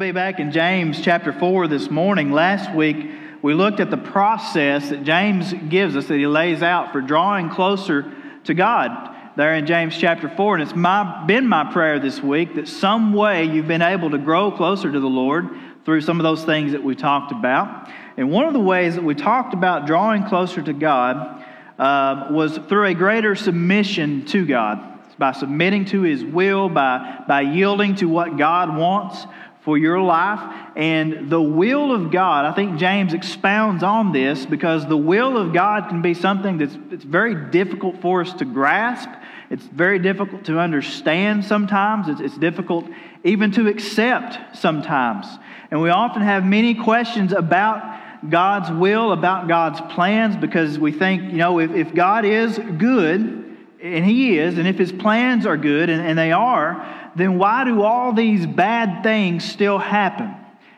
Be back in James chapter 4 this morning. Last week, we looked at the process that James gives us, that he lays out for drawing closer to God there in James chapter 4. And it's my, been my prayer this week that some way you've been able to grow closer to the Lord through some of those things that we talked about. And one of the ways that we talked about drawing closer to God uh, was through a greater submission to God. By submitting to His will, by, by yielding to what God wants for your life. And the will of God, I think James expounds on this because the will of God can be something that's it's very difficult for us to grasp. It's very difficult to understand sometimes. It's, it's difficult even to accept sometimes. And we often have many questions about God's will, about God's plans, because we think, you know, if, if God is good, and He is, and if His plans are good, and, and they are, then why do all these bad things still happen?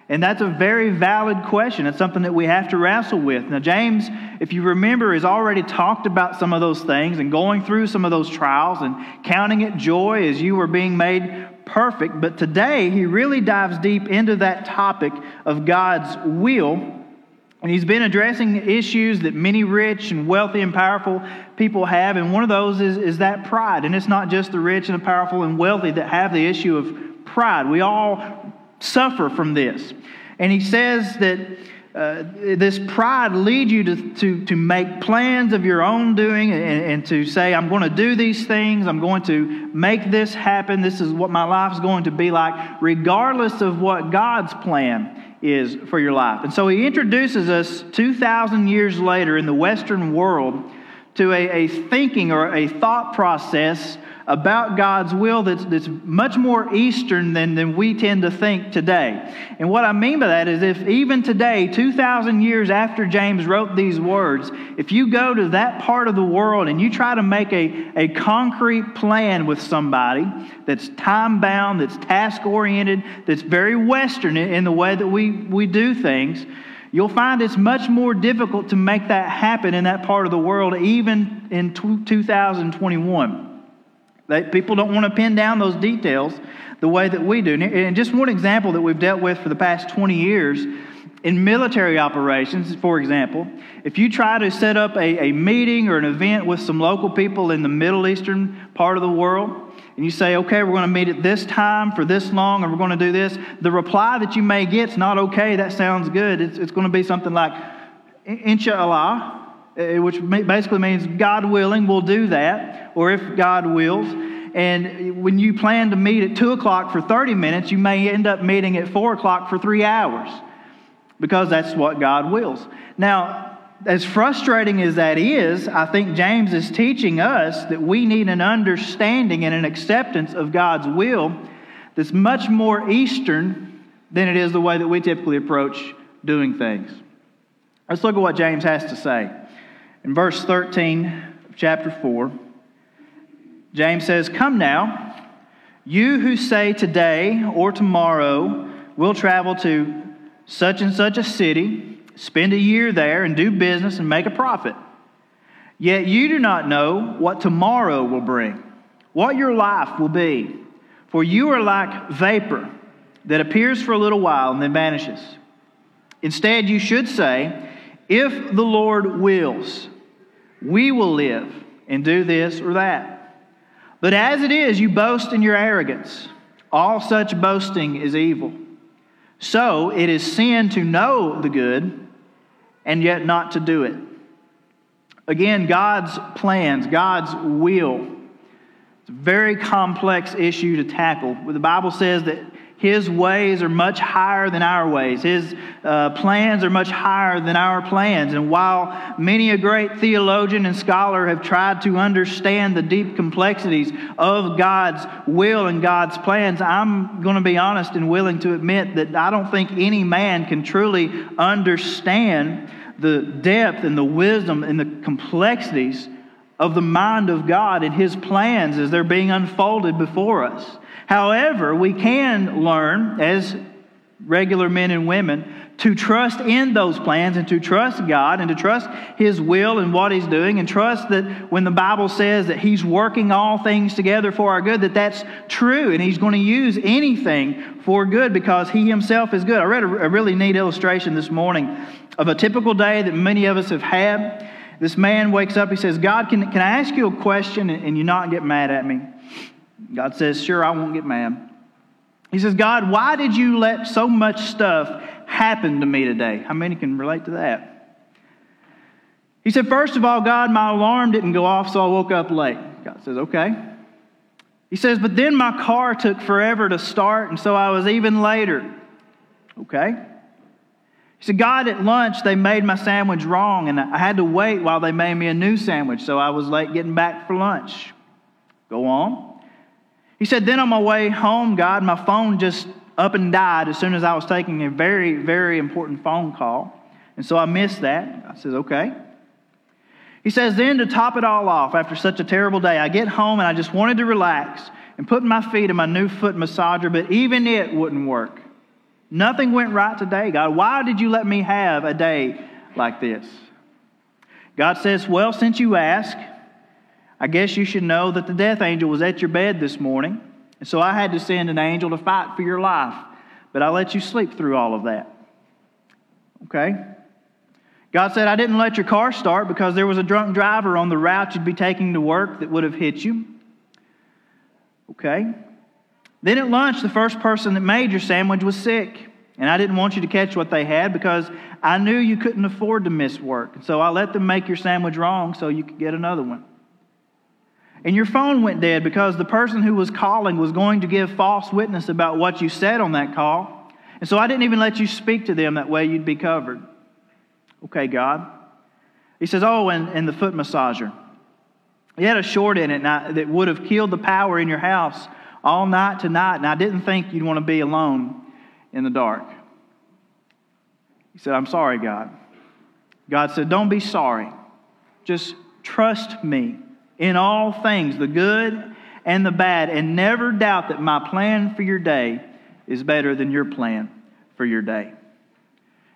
And that's a very valid question. It's something that we have to wrestle with. Now, James, if you remember, has already talked about some of those things and going through some of those trials and counting it joy as you were being made perfect. But today, he really dives deep into that topic of God's will and he's been addressing issues that many rich and wealthy and powerful people have. And one of those is, is that pride. And it's not just the rich and the powerful and wealthy that have the issue of pride. We all suffer from this. And he says that uh, this pride leads you to, to, to make plans of your own doing and, and to say, I'm going to do these things, I'm going to make this happen, this is what my life is going to be like, regardless of what God's plan is for your life. And so he introduces us 2,000 years later in the Western world to a, a thinking or a thought process about God's will that's, that's much more Eastern than, than we tend to think today. And what I mean by that is if even today, 2,000 years after James wrote these words, if you go to that part of the world and you try to make a, a concrete plan with somebody that's time bound, that's task oriented, that's very Western in, in the way that we, we do things, you'll find it's much more difficult to make that happen in that part of the world, even in 2021. They, people don't want to pin down those details the way that we do. And just one example that we've dealt with for the past 20 years in military operations, for example, if you try to set up a, a meeting or an event with some local people in the Middle Eastern part of the world, and you say, okay, we're going to meet at this time for this long, and we're going to do this, the reply that you may get is not okay, that sounds good. It's, it's going to be something like, inshallah, uh, which basically means God willing, we'll do that, or if God wills. And when you plan to meet at 2 o'clock for 30 minutes, you may end up meeting at 4 o'clock for three hours because that's what God wills. Now, as frustrating as that is, I think James is teaching us that we need an understanding and an acceptance of God's will that's much more Eastern than it is the way that we typically approach doing things. Let's look at what James has to say. In verse 13 of chapter 4, James says, Come now, you who say today or tomorrow we'll travel to such and such a city, spend a year there, and do business and make a profit. Yet you do not know what tomorrow will bring, what your life will be. For you are like vapor that appears for a little while and then vanishes. Instead, you should say, If the Lord wills, we will live and do this or that. But as it is, you boast in your arrogance. All such boasting is evil. So it is sin to know the good and yet not to do it. Again, God's plans, God's will. It's a very complex issue to tackle. The Bible says that His ways are much higher than our ways. His uh, plans are much higher than our plans. And while many a great theologian and scholar have tried to understand the deep complexities of God's will and God's plans, I'm going to be honest and willing to admit that I don't think any man can truly understand the depth and the wisdom and the complexities of the mind of God and His plans as they're being unfolded before us. However, we can learn as regular men and women to trust in those plans and to trust God and to trust His will and what He's doing and trust that when the Bible says that He's working all things together for our good, that that's true and He's going to use anything for good because He Himself is good. I read a, really neat illustration this morning of a typical day that many of us have had. This man wakes up, he says, God, can, can I ask you a question and you not get mad at me? God says, Sure, I won't get mad. He says, God, why did you let so much stuff happen to me today? How many can relate to that? He said, First of all, God, my alarm didn't go off, so I woke up late. God says, Okay. He says, But then my car took forever to start, and so I was even later. Okay. He said, God, at lunch, they made my sandwich wrong, and I had to wait while they made me a new sandwich, so I was late getting back for lunch. Go on. He said, Then on my way home, God, my phone just up and died as soon as I was taking a very, very important phone call. And so I missed that. I says, Okay. He says, Then to top it all off, after such a terrible day, I get home and I just wanted to relax and put my feet in my new foot massager, but even it wouldn't work. Nothing went right today, God. Why did you let me have a day like this? God says, Well, since you ask, I guess you should know that the death angel was at your bed this morning. And so I had to send an angel to fight for your life. But I let you sleep through all of that. Okay? God said, I didn't let your car start because there was a drunk driver on the route you'd be taking to work that would have hit you. Okay? Then at lunch, the first person that made your sandwich was sick. And I didn't want you to catch what they had because I knew you couldn't afford to miss work. So I let them make your sandwich wrong so you could get another one and your phone went dead because the person who was calling was going to give false witness about what you said on that call. And so I didn't even let you speak to them that way you'd be covered. Okay, God. He says, Oh, and, and the foot massager. He had a short in it I, that would have killed the power in your house all night tonight, and I didn't think you'd want to be alone in the dark. He said, I'm sorry, God. God said, Don't be sorry. Just trust me in all things, the good and the bad, and never doubt that my plan for your day is better than your plan for your day.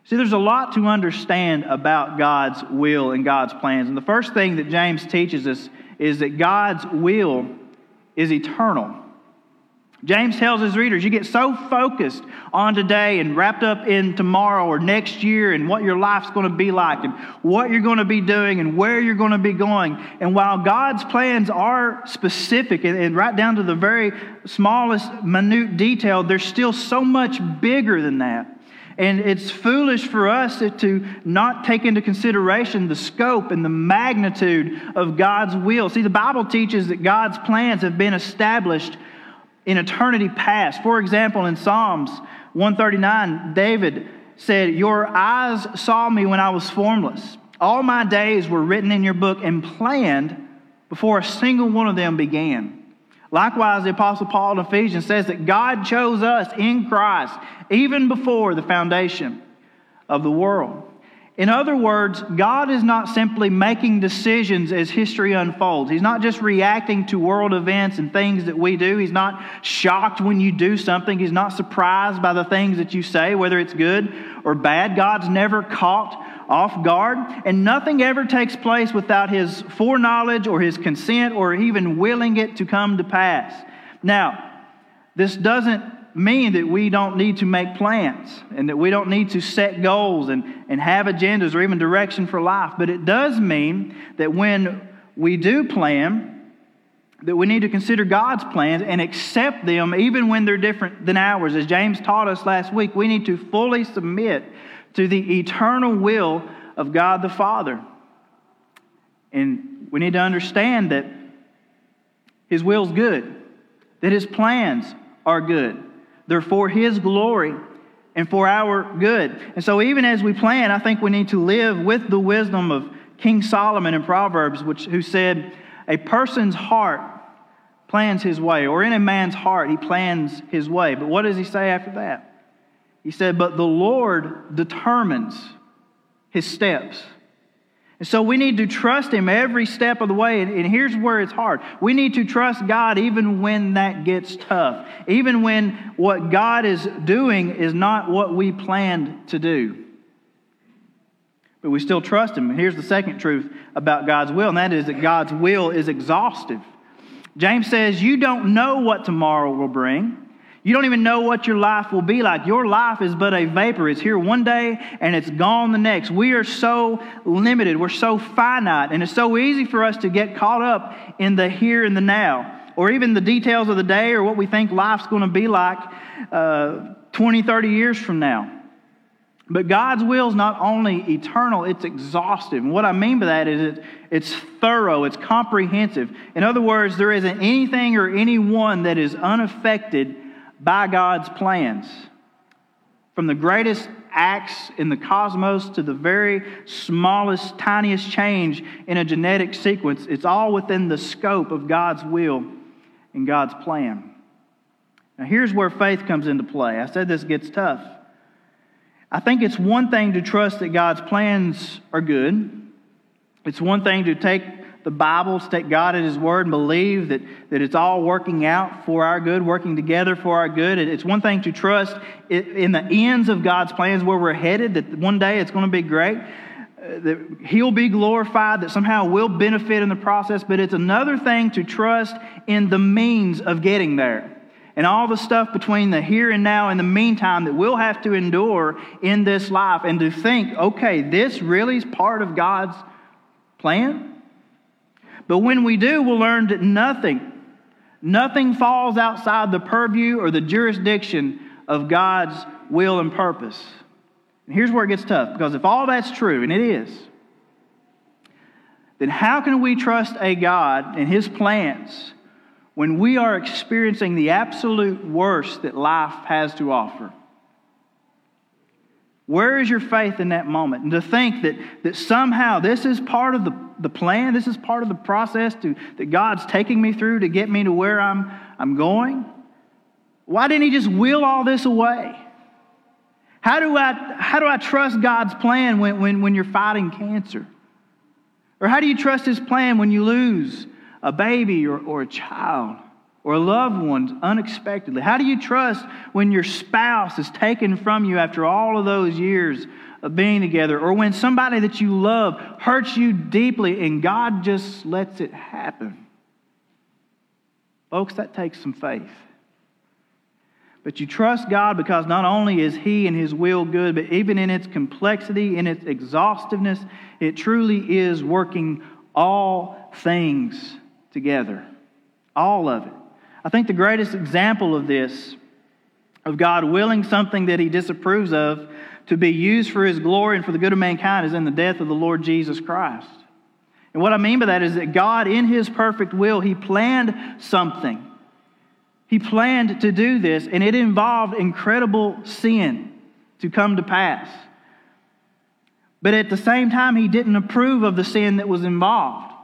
See, there's a lot to understand about God's will and God's plans. And the first thing that James teaches us is that God's will is eternal. James tells his readers, you get so focused on today and wrapped up in tomorrow or next year and what your life's going to be like and what you're going to be doing and where you're going to be going. And while God's plans are specific and, and right down to the very smallest minute detail, they're still so much bigger than that. And it's foolish for us to not take into consideration the scope and the magnitude of God's will. See, the Bible teaches that God's plans have been established in eternity past. For example, in Psalms 139, David said, Your eyes saw me when I was formless. All my days were written in your book and planned before a single one of them began. Likewise, the Apostle Paul in Ephesians says that God chose us in Christ even before the foundation of the world. In other words, God is not simply making decisions as history unfolds. He's not just reacting to world events and things that we do. He's not shocked when you do something. He's not surprised by the things that you say, whether it's good or bad. God's never caught off guard, and nothing ever takes place without His foreknowledge or His consent or even willing it to come to pass. Now, this doesn't mean that we don't need to make plans and that we don't need to set goals and, and have agendas or even direction for life. But it does mean that when we do plan, that we need to consider God's plans and accept them even when they're different than ours. As James taught us last week, we need to fully submit to the eternal will of God the Father. And we need to understand that His will is good, that His plans are good. They're for His glory and for our good. And so, even as we plan, I think we need to live with the wisdom of King Solomon in Proverbs, which, who said, A person's heart plans his way, or in a man's heart, he plans his way. But what does he say after that? He said, But the Lord determines his steps. And so we need to trust Him every step of the way. And here's where it's hard. We need to trust God even when that gets tough, even when what God is doing is not what we planned to do. But we still trust Him. And here's the second truth about God's will, and that is that God's will is exhaustive. James says, You don't know what tomorrow will bring. You don't even know what your life will be like. Your life is but a vapor. It's here one day and it's gone the next. We are so limited. We're so finite. And it's so easy for us to get caught up in the here and the now, or even the details of the day or what we think life's going to be like uh, 20, 30 years from now. But God's will is not only eternal, it's exhaustive. And what I mean by that is it, it's thorough, it's comprehensive. In other words, there isn't anything or anyone that is unaffected by God's plans. From the greatest acts in the cosmos to the very smallest, tiniest change in a genetic sequence, it's all within the scope of God's will and God's plan. Now, here's where faith comes into play. I said this gets tough. I think it's one thing to trust that God's plans are good. It's one thing to take the Bible, take God at His word, and believe that, that it's all working out for our good, working together for our good. It's one thing to trust in the ends of God's plans where we're headed, that one day it's going to be great, uh, that He'll be glorified, that somehow we'll benefit in the process. But it's another thing to trust in the means of getting there and all the stuff between the here and now and the meantime that we'll have to endure in this life and to think, okay, this really is part of God's plan? But when we do, we'll learn that nothing, nothing falls outside the purview or the jurisdiction of God's will and purpose. And here's where it gets tough because if all that's true, and it is, then how can we trust a God and His plans when we are experiencing the absolute worst that life has to offer? Where is your faith in that moment? And to think that, that somehow this is part of the, the plan, this is part of the process to, that God's taking me through to get me to where I'm, I'm going. Why didn't He just will all this away? How do I, how do I trust God's plan when, when, when you're fighting cancer? Or how do you trust His plan when you lose a baby or, or a child? Or loved ones unexpectedly? How do you trust when your spouse is taken from you after all of those years of being together, or when somebody that you love hurts you deeply and God just lets it happen? Folks, that takes some faith. But you trust God because not only is He and His will good, but even in its complexity, in its exhaustiveness, it truly is working all things together. All of it. I think the greatest example of this, of God willing something that he disapproves of to be used for his glory and for the good of mankind, is in the death of the Lord Jesus Christ. And what I mean by that is that God, in his perfect will, he planned something. He planned to do this, and it involved incredible sin to come to pass. But at the same time, he didn't approve of the sin that was involved.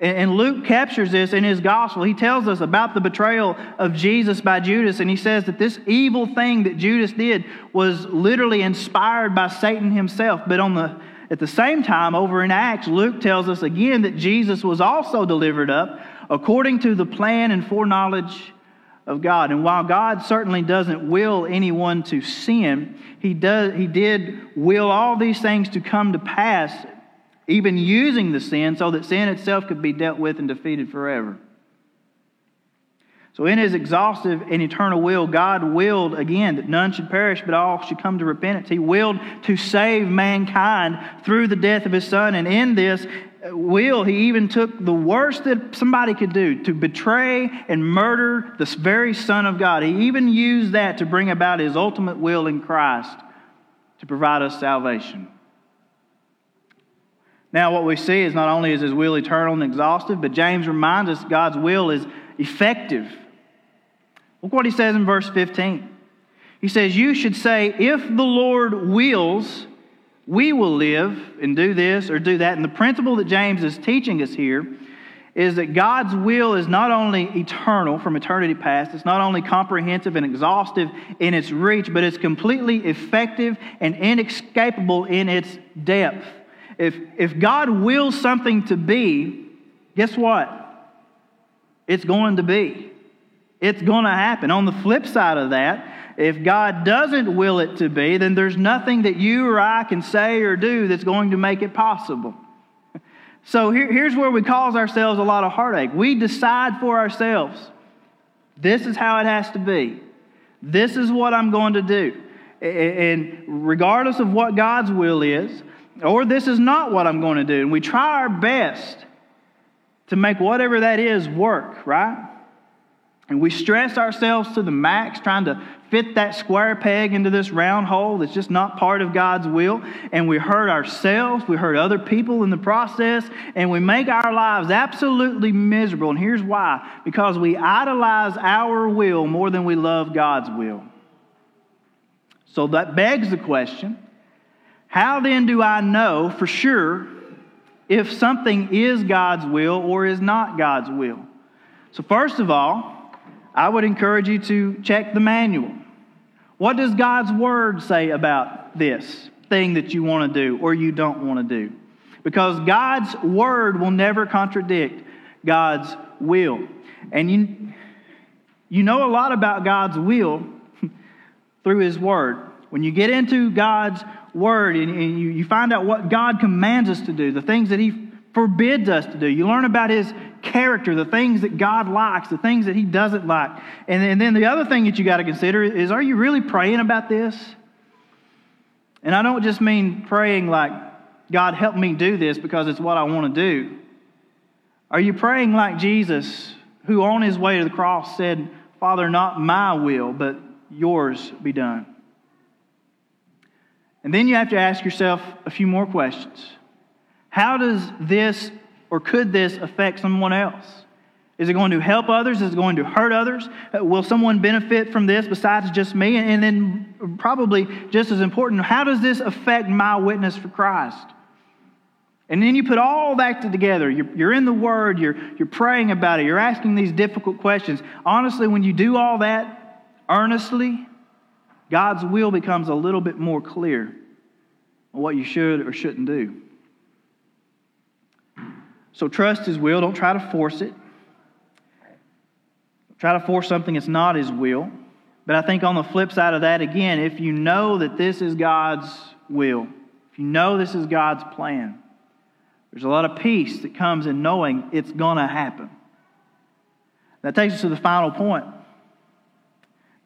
And Luke captures this in his gospel. He tells us about the betrayal of Jesus by Judas, and he says that this evil thing that Judas did was literally inspired by Satan himself. But on the, at the same time, over in Acts, Luke tells us again that Jesus was also delivered up according to the plan and foreknowledge of God. And while God certainly doesn't will anyone to sin, he, does, he did will all these things to come to pass even using the sin so that sin itself could be dealt with and defeated forever. So, in his exhaustive and eternal will, God willed again that none should perish, but all should come to repentance. He willed to save mankind through the death of his son. And in this will, he even took the worst that somebody could do to betray and murder the very Son of God. He even used that to bring about his ultimate will in Christ to provide us salvation. Now, what we see is not only is his will eternal and exhaustive, but James reminds us God's will is effective. Look what he says in verse 15. He says, You should say, If the Lord wills, we will live and do this or do that. And the principle that James is teaching us here is that God's will is not only eternal from eternity past, it's not only comprehensive and exhaustive in its reach, but it's completely effective and inescapable in its depth. If, if God wills something to be, guess what? It's going to be. It's going to happen. On the flip side of that, if God doesn't will it to be, then there's nothing that you or I can say or do that's going to make it possible. So here, here's where we cause ourselves a lot of heartache. We decide for ourselves this is how it has to be, this is what I'm going to do. And regardless of what God's will is, or this is not what I'm going to do, and we try our best to make whatever that is work, right? And we stress ourselves to the max trying to fit that square peg into this round hole that's just not part of God's will. And we hurt ourselves, we hurt other people in the process, and we make our lives absolutely miserable. And here's why because we idolize our will more than we love God's will. So that begs the question how then do I know for sure if something is God's will or is not God's will? So, first of all, I would encourage you to check the manual. What does God's Word say about this thing that you want to do or you don't want to do? Because God's Word will never contradict God's will. And you, you know a lot about God's will through His Word. When you get into God's Word and, and you, you find out what God commands us to do, the things that He forbids us to do, you learn about His character, the things that God likes, the things that He doesn't like. And, and then the other thing that you got to consider is are you really praying about this? And I don't just mean praying like, God, help me do this because it's what I want to do. Are you praying like Jesus, who on his way to the cross said, Father, not my will, but yours be done? And then you have to ask yourself a few more questions. How does this or could this affect someone else? Is it going to help others? Is it going to hurt others? Uh, will someone benefit from this besides just me? And then, probably just as important, how does this affect my witness for Christ? And then you put all that together. You're, you're in the Word, you're, you're praying about it, you're asking these difficult questions. Honestly, when you do all that earnestly, God's will becomes a little bit more clear on what you should or shouldn't do. So trust His will. Don't try to force it. Try to force something that's not His will. But I think on the flip side of that, again, if you know that this is God's will, if you know this is God's plan, there's a lot of peace that comes in knowing it's going to happen. That takes us to the final point.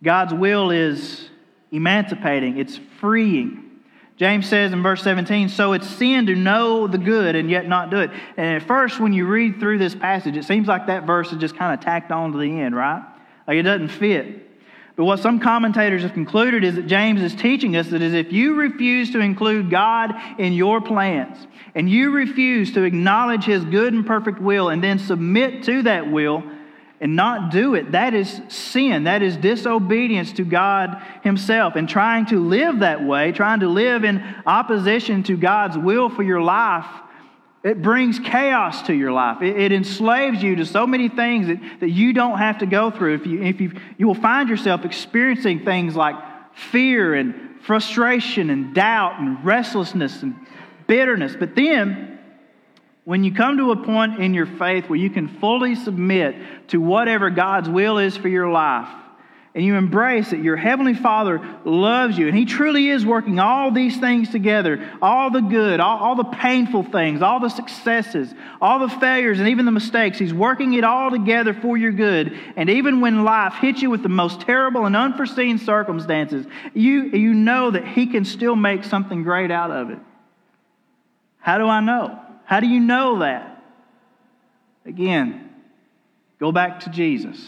God's will is emancipating, it's freeing. James says in verse 17, so it's sin to know the good and yet not do it. And at first, when you read through this passage, it seems like that verse is just kind of tacked on to the end, right? Like it doesn't fit. But what some commentators have concluded is that James is teaching us that is if you refuse to include God in your plans and you refuse to acknowledge his good and perfect will and then submit to that will, and not do it, that is sin. That is disobedience to God Himself. And trying to live that way, trying to live in opposition to God's will for your life, it brings chaos to your life. It, it enslaves you to so many things that, that you don't have to go through. If you, if you, you will find yourself experiencing things like fear and frustration and doubt and restlessness and bitterness. But then, when you come to a point in your faith where you can fully submit to whatever God's will is for your life, and you embrace that your Heavenly Father loves you, and He truly is working all these things together all the good, all, all, the painful things, all the successes, all the failures, and even the mistakes. He's working it all together for your good. And even when life hits you with the most terrible and unforeseen circumstances, you, you know that He can still make something great out of it. How do I know? How do you know that? Again, go back to Jesus.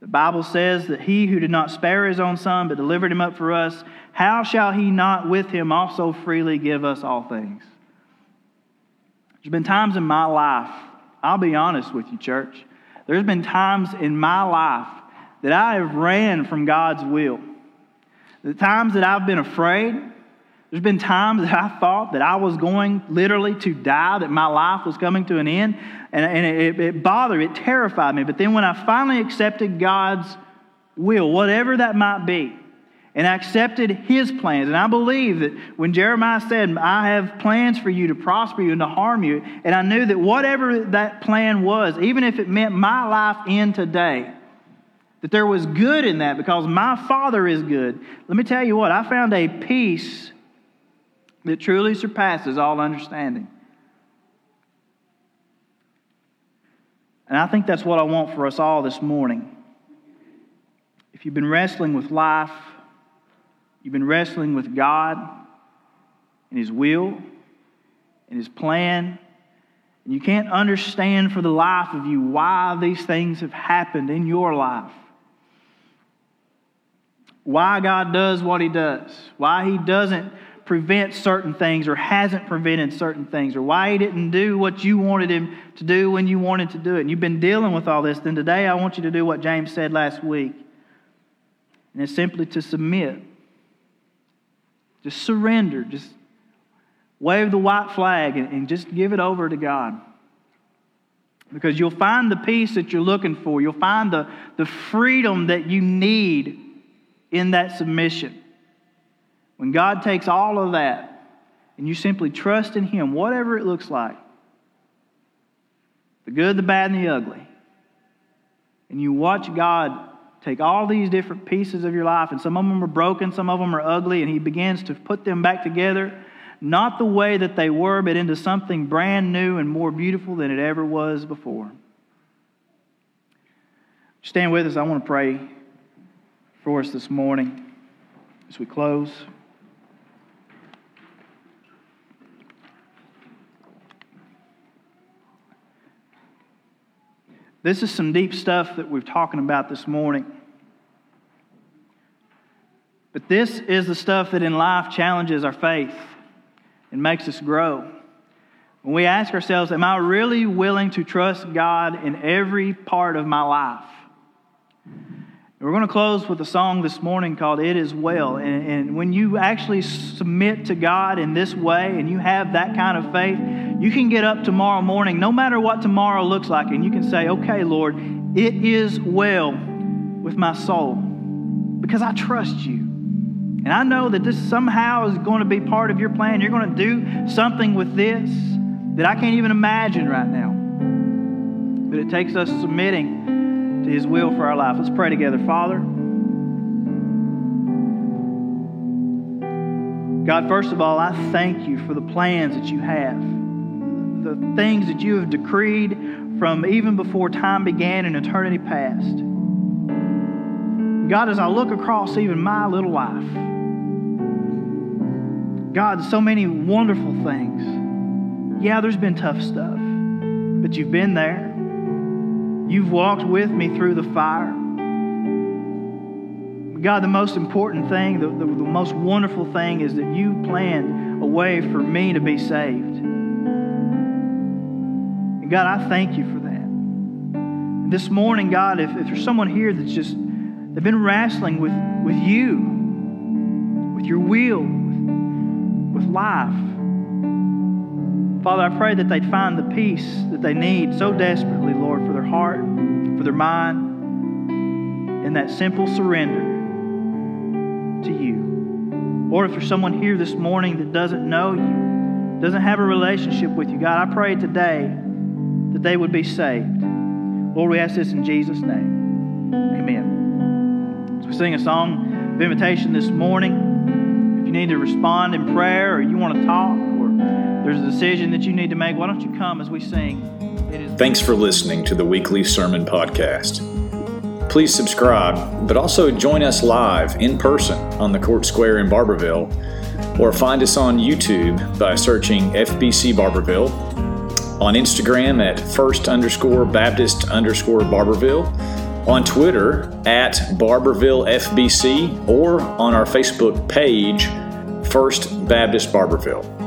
The Bible says that he who did not spare his own son but delivered him up for us, how shall he not with him also freely give us all things? There's been times in my life, I'll be honest with you, church. There's been times in my life that I have ran from God's will. The times that I've been afraid, there's been times that I thought that I was going literally to die, that my life was coming to an end, and, and it, it bothered, it terrified me. But then when I finally accepted God's will, whatever that might be, and I accepted his plans. And I believe that when Jeremiah said, I have plans for you to prosper you and to harm you, and I knew that whatever that plan was, even if it meant my life in today, that there was good in that because my Father is good. Let me tell you what, I found a peace that truly surpasses all understanding. And I think that's what I want for us all this morning. If you've been wrestling with life, you've been wrestling with God and His will and His plan, and you can't understand for the life of you why these things have happened in your life. Why God does what He does, why He doesn't prevent certain things or hasn't prevented certain things or why he didn't do what you wanted him to do when you wanted to do it. And you've been dealing with all this, then today I want you to do what James said last week. And it's simply to submit. Just surrender. Just wave the white flag and, and just give it over to God. Because you'll find the peace that you're looking for. You'll find the, the freedom that you need in that submission. When God takes all of that and you simply trust in Him, whatever it looks like the good, the bad, and the ugly and you watch God take all these different pieces of your life, and some of them are broken, some of them are ugly, and He begins to put them back together, not the way that they were, but into something brand new and more beautiful than it ever was before. Stand with us. I want to pray for us this morning as we close. This is some deep stuff that we're talking about this morning. But this is the stuff that in life challenges our faith and makes us grow. When we ask ourselves, Am I really willing to trust God in every part of my life? And We're going to close with a song this morning called It Is Well. And, and, when you actually submit to God in this way and you have that kind of faith, you can get up tomorrow morning, no matter what tomorrow looks like, and you can say, Okay, Lord, it is well with my soul because I trust you. And I know that this somehow is going to be part of your plan. You're going to do something with this that I can't even imagine right now. But it takes us submitting to His will for our life. Let's pray together. Father, God, first of all, I thank you for the plans that you have, the things that you have decreed from even before time began and eternity past. God, as I look across even my little life, God, so many wonderful things. Yeah, there's been tough stuff, but you've been there. You've walked with me through the fire. God, the most important thing, the, the, the, most wonderful thing is that you planned a way for me to be saved. And God, I thank you for that. And this morning, God, if, if there's someone here that's just, they've been wrestling with, with you, with your will, with, with life, Father, I pray that they'd find the peace that they need so desperately, Lord, for their heart, for their mind, in that simple surrender to you. Or if there's someone here this morning that doesn't know you, doesn't have a relationship with you, God, I pray today that they would be saved. Lord, we ask this in Jesus' name. Amen. As we sing a song of invitation this morning, if you need to respond in prayer or you want to talk, or there's a decision that you need to make, why don't you come as we sing? Thanks for listening to the weekly sermon podcast. Please subscribe, but also join us live in person on the Court Square in Barbourville, or find us on YouTube by searching FBC Barbourville, on Instagram at first underscore Baptist underscore Barbourville, on Twitter at Barbourville FBC, or on our Facebook page, First Baptist Barbourville.